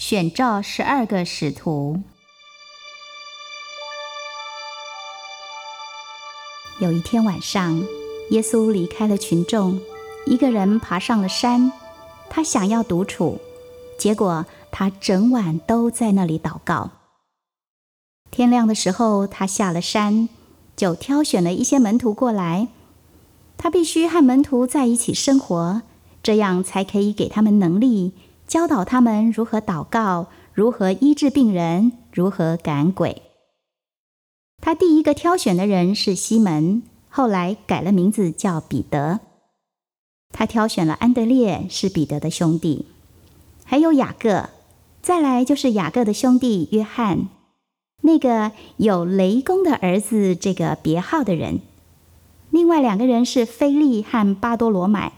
选召十二个使徒。有一天晚上，耶稣离开了群众，一个人爬上了山。他想要独处，结果他整晚都在那里祷告。天亮的时候，他下了山，就挑选了一些门徒过来。他必须和门徒在一起生活，这样才可以给他们能力，教导他们如何祷告，如何医治病人，如何赶鬼。他第一个挑选的人是西门，后来改了名字叫彼得。他挑选了安德烈，是彼得的兄弟，还有雅各，再来就是雅各的兄弟约翰，那个有雷公的儿子这个别号的人。另外两个人是菲利和巴多罗买，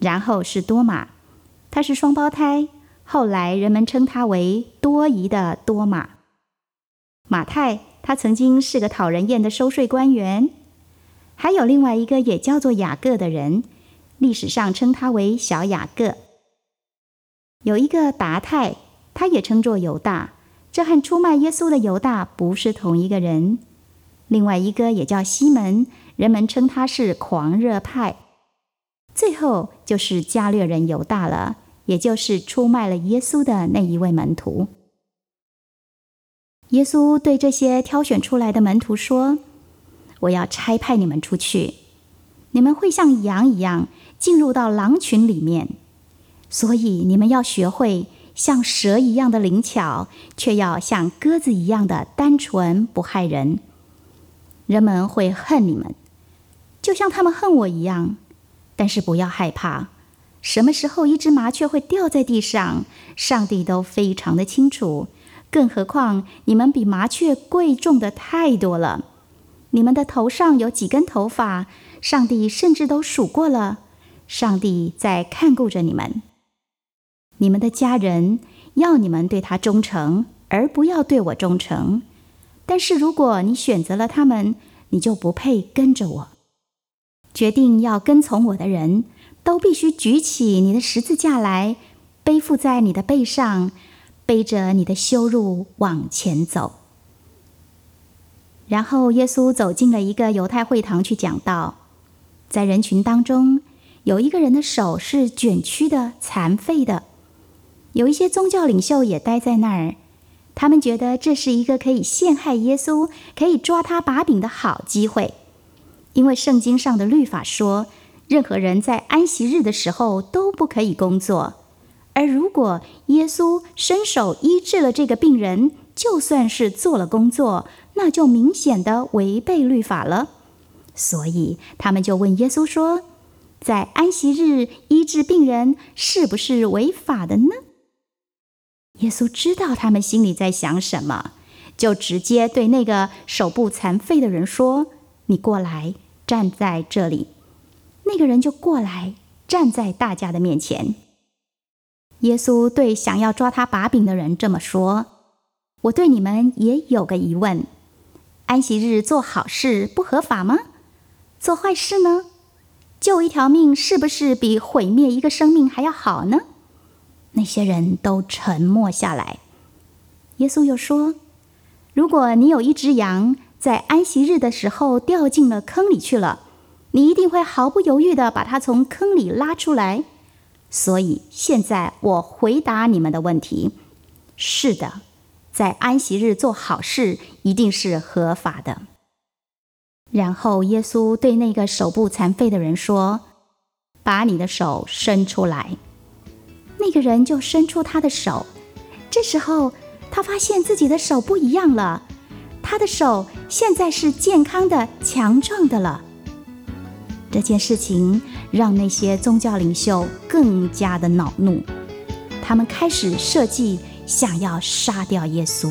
然后是多马，他是双胞胎，后来人们称他为多疑的多马。马太，他曾经是个讨人厌的收税官员。还有另外一个也叫做雅各的人。历史上称他为小雅各。有一个达泰，他也称作犹大，这和出卖耶稣的犹大不是同一个人。另外一个也叫西门，人们称他是狂热派。最后就是加略人犹大了，也就是出卖了耶稣的那一位门徒。耶稣对这些挑选出来的门徒说：“我要差派你们出去，你们会像羊一样。”进入到狼群里面，所以你们要学会像蛇一样的灵巧，却要像鸽子一样的单纯，不害人。人们会恨你们，就像他们恨我一样。但是不要害怕，什么时候一只麻雀会掉在地上，上帝都非常的清楚。更何况你们比麻雀贵重的太多了。你们的头上有几根头发，上帝甚至都数过了。上帝在看顾着你们，你们的家人要你们对他忠诚，而不要对我忠诚。但是如果你选择了他们，你就不配跟着我。决定要跟从我的人都必须举起你的十字架来，背负在你的背上，背着你的羞辱往前走。然后耶稣走进了一个犹太会堂去讲道，在人群当中。有一个人的手是卷曲的、残废的，有一些宗教领袖也待在那儿，他们觉得这是一个可以陷害耶稣、可以抓他把柄的好机会，因为圣经上的律法说，任何人在安息日的时候都不可以工作，而如果耶稣伸手医治了这个病人，就算是做了工作，那就明显的违背律法了，所以他们就问耶稣说。在安息日医治病人是不是违法的呢？耶稣知道他们心里在想什么，就直接对那个手部残废的人说：“你过来，站在这里。”那个人就过来，站在大家的面前。耶稣对想要抓他把柄的人这么说：“我对你们也有个疑问：安息日做好事不合法吗？做坏事呢？”救一条命是不是比毁灭一个生命还要好呢？那些人都沉默下来。耶稣又说：“如果你有一只羊在安息日的时候掉进了坑里去了，你一定会毫不犹豫的把它从坑里拉出来。所以现在我回答你们的问题：是的，在安息日做好事一定是合法的。”然后耶稣对那个手部残废的人说：“把你的手伸出来。”那个人就伸出他的手。这时候他发现自己的手不一样了，他的手现在是健康的、强壮的了。这件事情让那些宗教领袖更加的恼怒，他们开始设计想要杀掉耶稣。